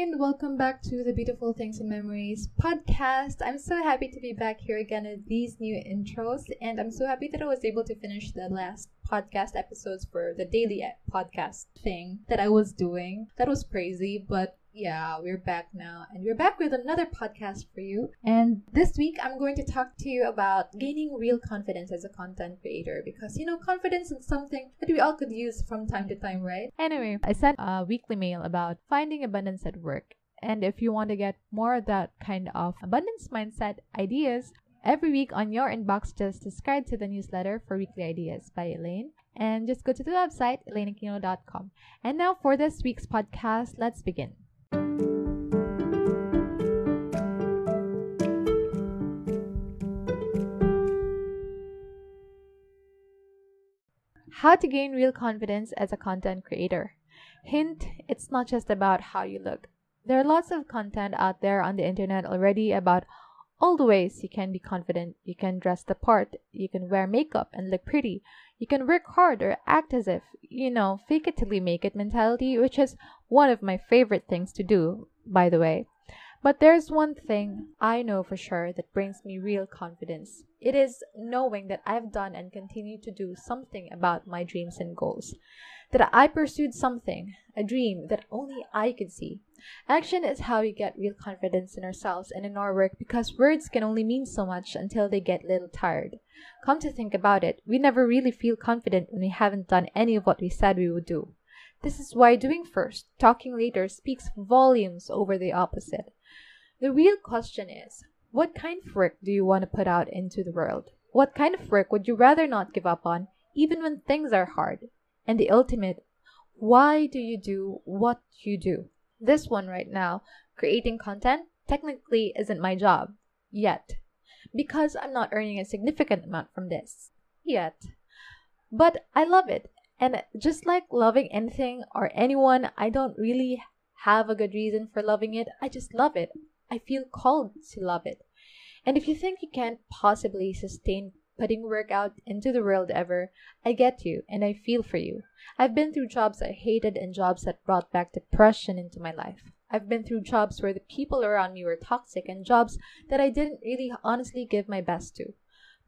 and welcome back to the Beautiful Things and Memories podcast. I'm so happy to be back here again with these new intros, and I'm so happy that I was able to finish the last podcast episodes for the daily podcast thing that I was doing. That was crazy, but yeah, we're back now, and we're back with another podcast for you. And this week, I'm going to talk to you about gaining real confidence as a content creator because you know, confidence is something that we all could use from time to time, right? Anyway, I sent a weekly mail about finding abundance at work. And if you want to get more of that kind of abundance mindset ideas, every week on your inbox, just subscribe to the newsletter for weekly ideas by Elaine and just go to the website, elaineaquino.com. And now for this week's podcast, let's begin. How to gain real confidence as a content creator. Hint, it's not just about how you look. There are lots of content out there on the internet already about all the ways you can be confident. You can dress the part, you can wear makeup and look pretty, you can work hard or act as if, you know, fake it till you make it mentality, which is one of my favorite things to do, by the way. But there's one thing I know for sure that brings me real confidence. It is knowing that I've done and continue to do something about my dreams and goals. That I pursued something, a dream that only I could see. Action is how we get real confidence in ourselves and in our work because words can only mean so much until they get a little tired. Come to think about it, we never really feel confident when we haven't done any of what we said we would do. This is why doing first, talking later speaks volumes over the opposite. The real question is what kind of work do you want to put out into the world? What kind of work would you rather not give up on, even when things are hard? And the ultimate, why do you do what you do? This one right now, creating content, technically isn't my job. Yet. Because I'm not earning a significant amount from this. Yet. But I love it. And just like loving anything or anyone, I don't really have a good reason for loving it. I just love it. I feel called to love it. And if you think you can't possibly sustain putting work out into the world ever, I get you and I feel for you. I've been through jobs I hated and jobs that brought back depression into my life. I've been through jobs where the people around me were toxic and jobs that I didn't really honestly give my best to.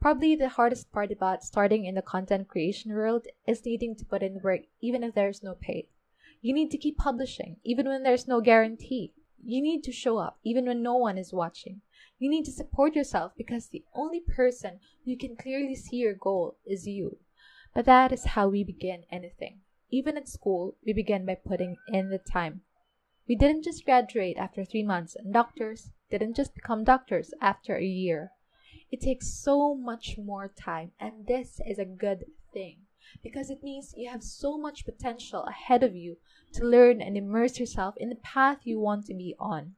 Probably the hardest part about starting in the content creation world is needing to put in work even if there's no pay. You need to keep publishing even when there's no guarantee. You need to show up even when no one is watching. You need to support yourself because the only person who can clearly see your goal is you. But that is how we begin anything. Even at school, we begin by putting in the time. We didn't just graduate after three months, and doctors didn't just become doctors after a year. It takes so much more time, and this is a good thing because it means you have so much potential ahead of you to learn and immerse yourself in the path you want to be on.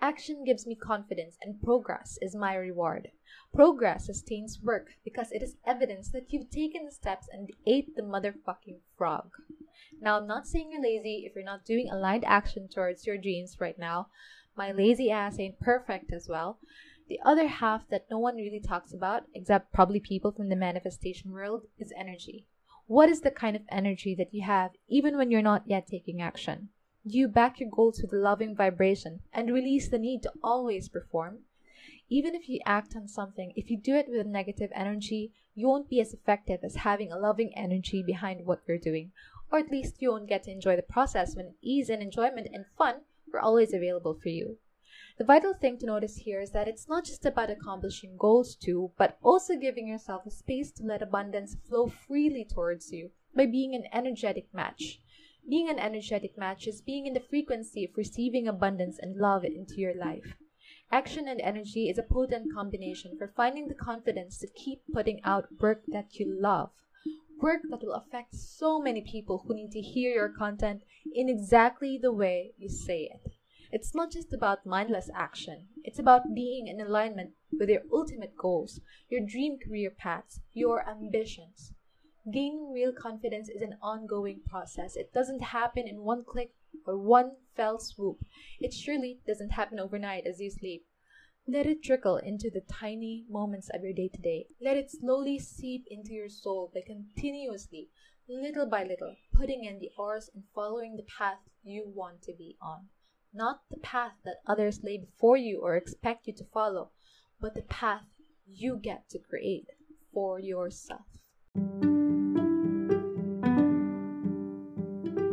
Action gives me confidence, and progress is my reward. Progress sustains work because it is evidence that you've taken the steps and ate the motherfucking frog. Now, I'm not saying you're lazy if you're not doing aligned action towards your dreams right now. My lazy ass ain't perfect as well. The other half that no one really talks about, except probably people from the manifestation world, is energy. What is the kind of energy that you have even when you're not yet taking action? Do you back your goals with a loving vibration and release the need to always perform? Even if you act on something, if you do it with a negative energy, you won't be as effective as having a loving energy behind what you're doing, or at least you won't get to enjoy the process when ease and enjoyment and fun are always available for you. The vital thing to notice here is that it's not just about accomplishing goals too, but also giving yourself a space to let abundance flow freely towards you by being an energetic match. Being an energetic match is being in the frequency of receiving abundance and love into your life. Action and energy is a potent combination for finding the confidence to keep putting out work that you love. Work that will affect so many people who need to hear your content in exactly the way you say it. It's not just about mindless action, it's about being in alignment with your ultimate goals, your dream career paths, your ambitions. Gaining real confidence is an ongoing process. It doesn't happen in one click or one fell swoop. It surely doesn't happen overnight as you sleep. Let it trickle into the tiny moments of your day to day. Let it slowly seep into your soul by continuously, little by little, putting in the hours and following the path you want to be on. Not the path that others lay before you or expect you to follow, but the path you get to create for yourself.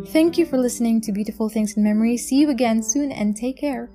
Thank you for listening to Beautiful Things in Memory. See you again soon and take care.